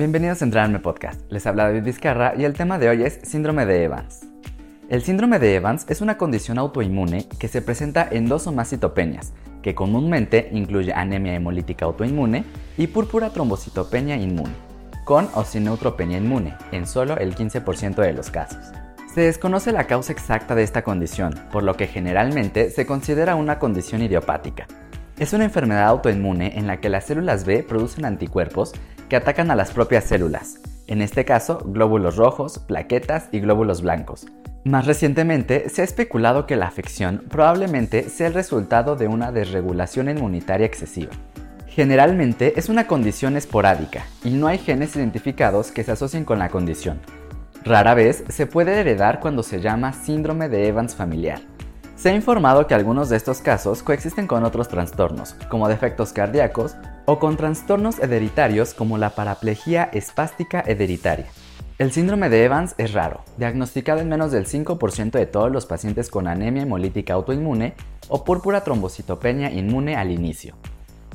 bienvenidos a Entrarme Podcast. Les habla David Vizcarra y el tema de hoy es síndrome de Evans. El síndrome de Evans es una condición autoinmune que se presenta en dos o más citopenias, que comúnmente incluye anemia hemolítica autoinmune y púrpura trombocitopenia inmune, con o sin neutropenia inmune, en solo el 15% de los casos. Se desconoce la causa exacta de esta condición, por lo que generalmente se considera una condición idiopática. Es una enfermedad autoinmune en la que las células B producen anticuerpos que atacan a las propias células, en este caso glóbulos rojos, plaquetas y glóbulos blancos. Más recientemente se ha especulado que la afección probablemente sea el resultado de una desregulación inmunitaria excesiva. Generalmente es una condición esporádica y no hay genes identificados que se asocien con la condición. Rara vez se puede heredar cuando se llama síndrome de Evans familiar. Se ha informado que algunos de estos casos coexisten con otros trastornos, como defectos cardíacos o con trastornos hereditarios como la paraplegia espástica hereditaria. El síndrome de Evans es raro, diagnosticado en menos del 5% de todos los pacientes con anemia hemolítica autoinmune o púrpura trombocitopenia inmune al inicio.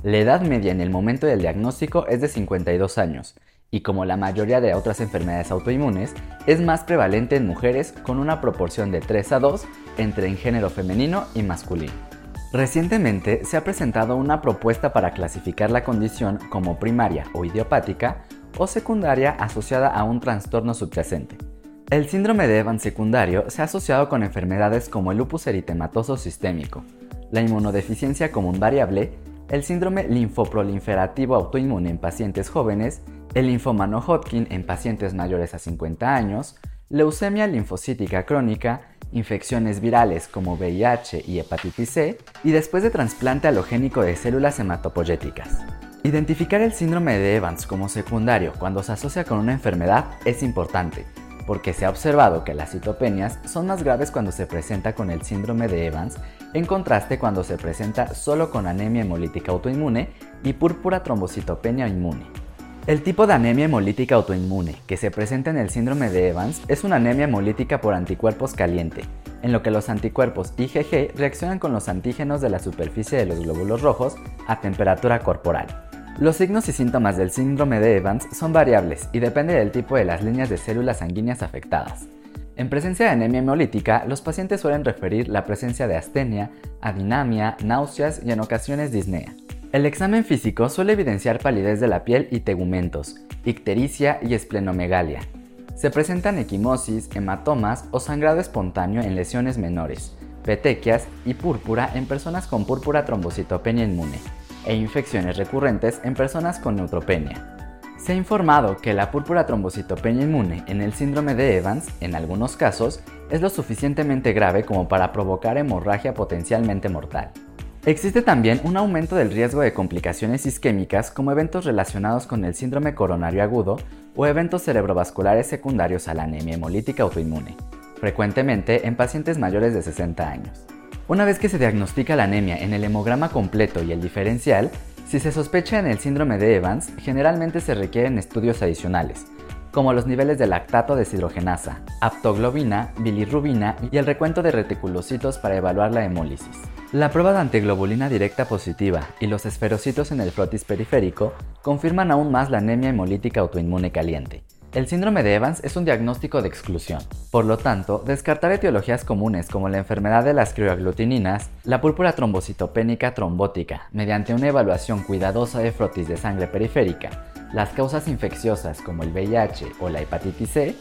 La edad media en el momento del diagnóstico es de 52 años, y como la mayoría de otras enfermedades autoinmunes, es más prevalente en mujeres con una proporción de 3 a 2 entre en género femenino y masculino. Recientemente se ha presentado una propuesta para clasificar la condición como primaria o idiopática o secundaria asociada a un trastorno subyacente. El síndrome de Evans secundario se ha asociado con enfermedades como el lupus eritematoso sistémico, la inmunodeficiencia común variable, el síndrome linfoproliferativo autoinmune en pacientes jóvenes, el linfoma no Hodgkin en pacientes mayores a 50 años, leucemia linfocítica crónica, infecciones virales como VIH y hepatitis C, y después de trasplante halogénico de células hematopoyéticas. Identificar el síndrome de Evans como secundario cuando se asocia con una enfermedad es importante, porque se ha observado que las citopenias son más graves cuando se presenta con el síndrome de Evans, en contraste cuando se presenta solo con anemia hemolítica autoinmune y púrpura trombocitopenia inmune. El tipo de anemia hemolítica autoinmune que se presenta en el síndrome de Evans es una anemia hemolítica por anticuerpos caliente, en lo que los anticuerpos IgG reaccionan con los antígenos de la superficie de los glóbulos rojos a temperatura corporal. Los signos y síntomas del síndrome de Evans son variables y depende del tipo de las líneas de células sanguíneas afectadas. En presencia de anemia hemolítica, los pacientes suelen referir la presencia de astenia, adinamia, náuseas y en ocasiones disnea. El examen físico suele evidenciar palidez de la piel y tegumentos, ictericia y esplenomegalia. Se presentan equimosis, hematomas o sangrado espontáneo en lesiones menores, petequias y púrpura en personas con púrpura trombocitopenia inmune e infecciones recurrentes en personas con neutropenia. Se ha informado que la púrpura trombocitopenia inmune en el síndrome de Evans, en algunos casos, es lo suficientemente grave como para provocar hemorragia potencialmente mortal. Existe también un aumento del riesgo de complicaciones isquémicas como eventos relacionados con el síndrome coronario agudo o eventos cerebrovasculares secundarios a la anemia hemolítica autoinmune, frecuentemente en pacientes mayores de 60 años. Una vez que se diagnostica la anemia en el hemograma completo y el diferencial, si se sospecha en el síndrome de Evans, generalmente se requieren estudios adicionales, como los niveles de lactato deshidrogenasa, aptoglobina, bilirrubina y el recuento de reticulocitos para evaluar la hemólisis. La prueba de antiglobulina directa positiva y los esferocitos en el frotis periférico confirman aún más la anemia hemolítica autoinmune caliente. El síndrome de Evans es un diagnóstico de exclusión. Por lo tanto, descartar etiologías comunes como la enfermedad de las crioaglutininas, la púrpura trombocitopénica trombótica, mediante una evaluación cuidadosa de frotis de sangre periférica, las causas infecciosas como el VIH o la hepatitis C,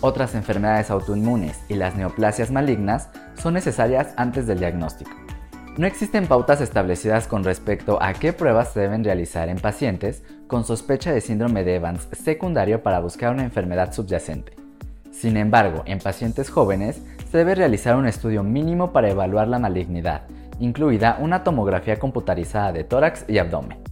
otras enfermedades autoinmunes y las neoplasias malignas son necesarias antes del diagnóstico. No existen pautas establecidas con respecto a qué pruebas se deben realizar en pacientes con sospecha de síndrome de Evans secundario para buscar una enfermedad subyacente. Sin embargo, en pacientes jóvenes se debe realizar un estudio mínimo para evaluar la malignidad, incluida una tomografía computarizada de tórax y abdomen.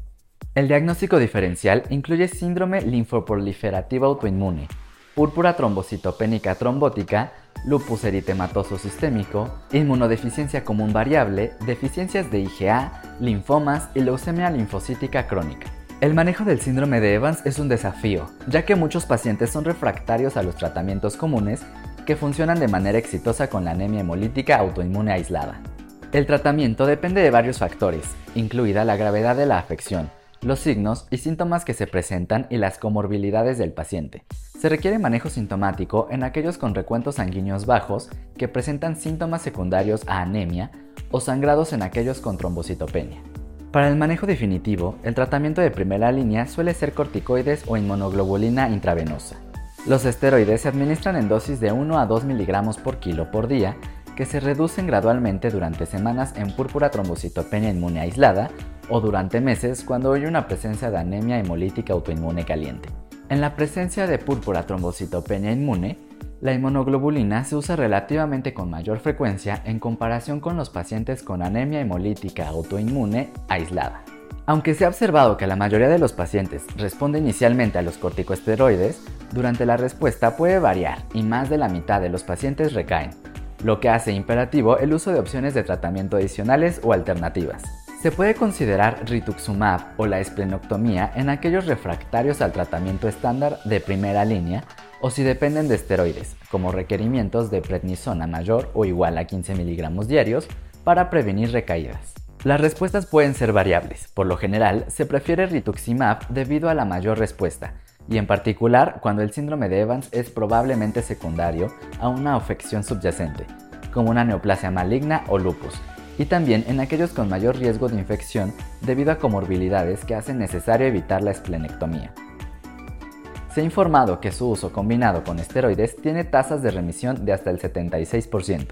El diagnóstico diferencial incluye síndrome linfoproliferativo autoinmune, púrpura trombocitopénica trombótica, lupus eritematoso sistémico, inmunodeficiencia común variable, deficiencias de IgA, linfomas y leucemia linfocítica crónica. El manejo del síndrome de Evans es un desafío, ya que muchos pacientes son refractarios a los tratamientos comunes que funcionan de manera exitosa con la anemia hemolítica autoinmune aislada. El tratamiento depende de varios factores, incluida la gravedad de la afección, los signos y síntomas que se presentan y las comorbilidades del paciente. Se requiere manejo sintomático en aquellos con recuentos sanguíneos bajos que presentan síntomas secundarios a anemia o sangrados en aquellos con trombocitopenia. Para el manejo definitivo, el tratamiento de primera línea suele ser corticoides o inmunoglobulina intravenosa. Los esteroides se administran en dosis de 1 a 2 miligramos por kilo por día que se reducen gradualmente durante semanas en púrpura trombocitopenia inmune aislada o durante meses cuando hay una presencia de anemia hemolítica autoinmune caliente. En la presencia de púrpura trombocitopenia inmune, la inmunoglobulina se usa relativamente con mayor frecuencia en comparación con los pacientes con anemia hemolítica autoinmune aislada. Aunque se ha observado que la mayoría de los pacientes responde inicialmente a los corticosteroides, durante la respuesta puede variar y más de la mitad de los pacientes recaen, lo que hace imperativo el uso de opciones de tratamiento adicionales o alternativas. Se puede considerar rituximab o la esplenectomía en aquellos refractarios al tratamiento estándar de primera línea o si dependen de esteroides, como requerimientos de prednisona mayor o igual a 15 miligramos diarios para prevenir recaídas. Las respuestas pueden ser variables. Por lo general, se prefiere rituximab debido a la mayor respuesta, y en particular cuando el síndrome de Evans es probablemente secundario a una afección subyacente, como una neoplasia maligna o lupus, y también en aquellos con mayor riesgo de infección debido a comorbilidades que hacen necesario evitar la esplenectomía. Se ha informado que su uso combinado con esteroides tiene tasas de remisión de hasta el 76%.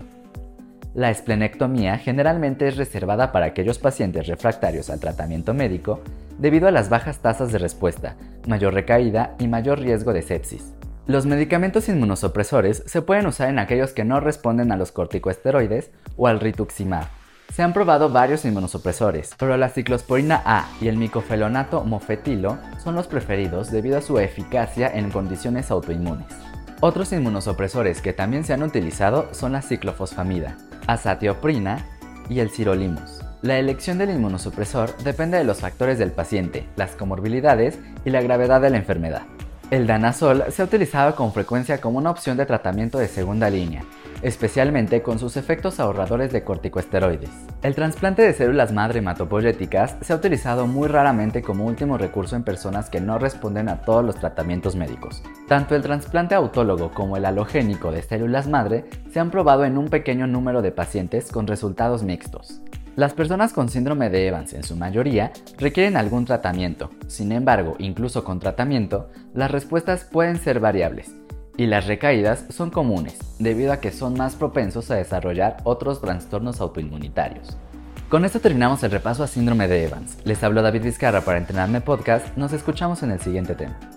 La esplenectomía generalmente es reservada para aquellos pacientes refractarios al tratamiento médico debido a las bajas tasas de respuesta, mayor recaída y mayor riesgo de sepsis. Los medicamentos inmunosupresores se pueden usar en aquellos que no responden a los corticosteroides o al rituximab, se han probado varios inmunosupresores, pero la ciclosporina A y el micofelonato mofetilo son los preferidos debido a su eficacia en condiciones autoinmunes. Otros inmunosupresores que también se han utilizado son la ciclofosfamida, azatioprina y el sirolimus. La elección del inmunosupresor depende de los factores del paciente, las comorbilidades y la gravedad de la enfermedad. El danazol se ha utilizado con frecuencia como una opción de tratamiento de segunda línea, especialmente con sus efectos ahorradores de corticosteroides. El trasplante de células madre hematopoyéticas se ha utilizado muy raramente como último recurso en personas que no responden a todos los tratamientos médicos. Tanto el trasplante autólogo como el halogénico de células madre se han probado en un pequeño número de pacientes con resultados mixtos. Las personas con síndrome de Evans en su mayoría requieren algún tratamiento. Sin embargo, incluso con tratamiento, las respuestas pueden ser variables y las recaídas son comunes debido a que son más propensos a desarrollar otros trastornos autoinmunitarios. Con esto terminamos el repaso a síndrome de Evans. Les habló David Vizcarra para Entrenarme Podcast. Nos escuchamos en el siguiente tema.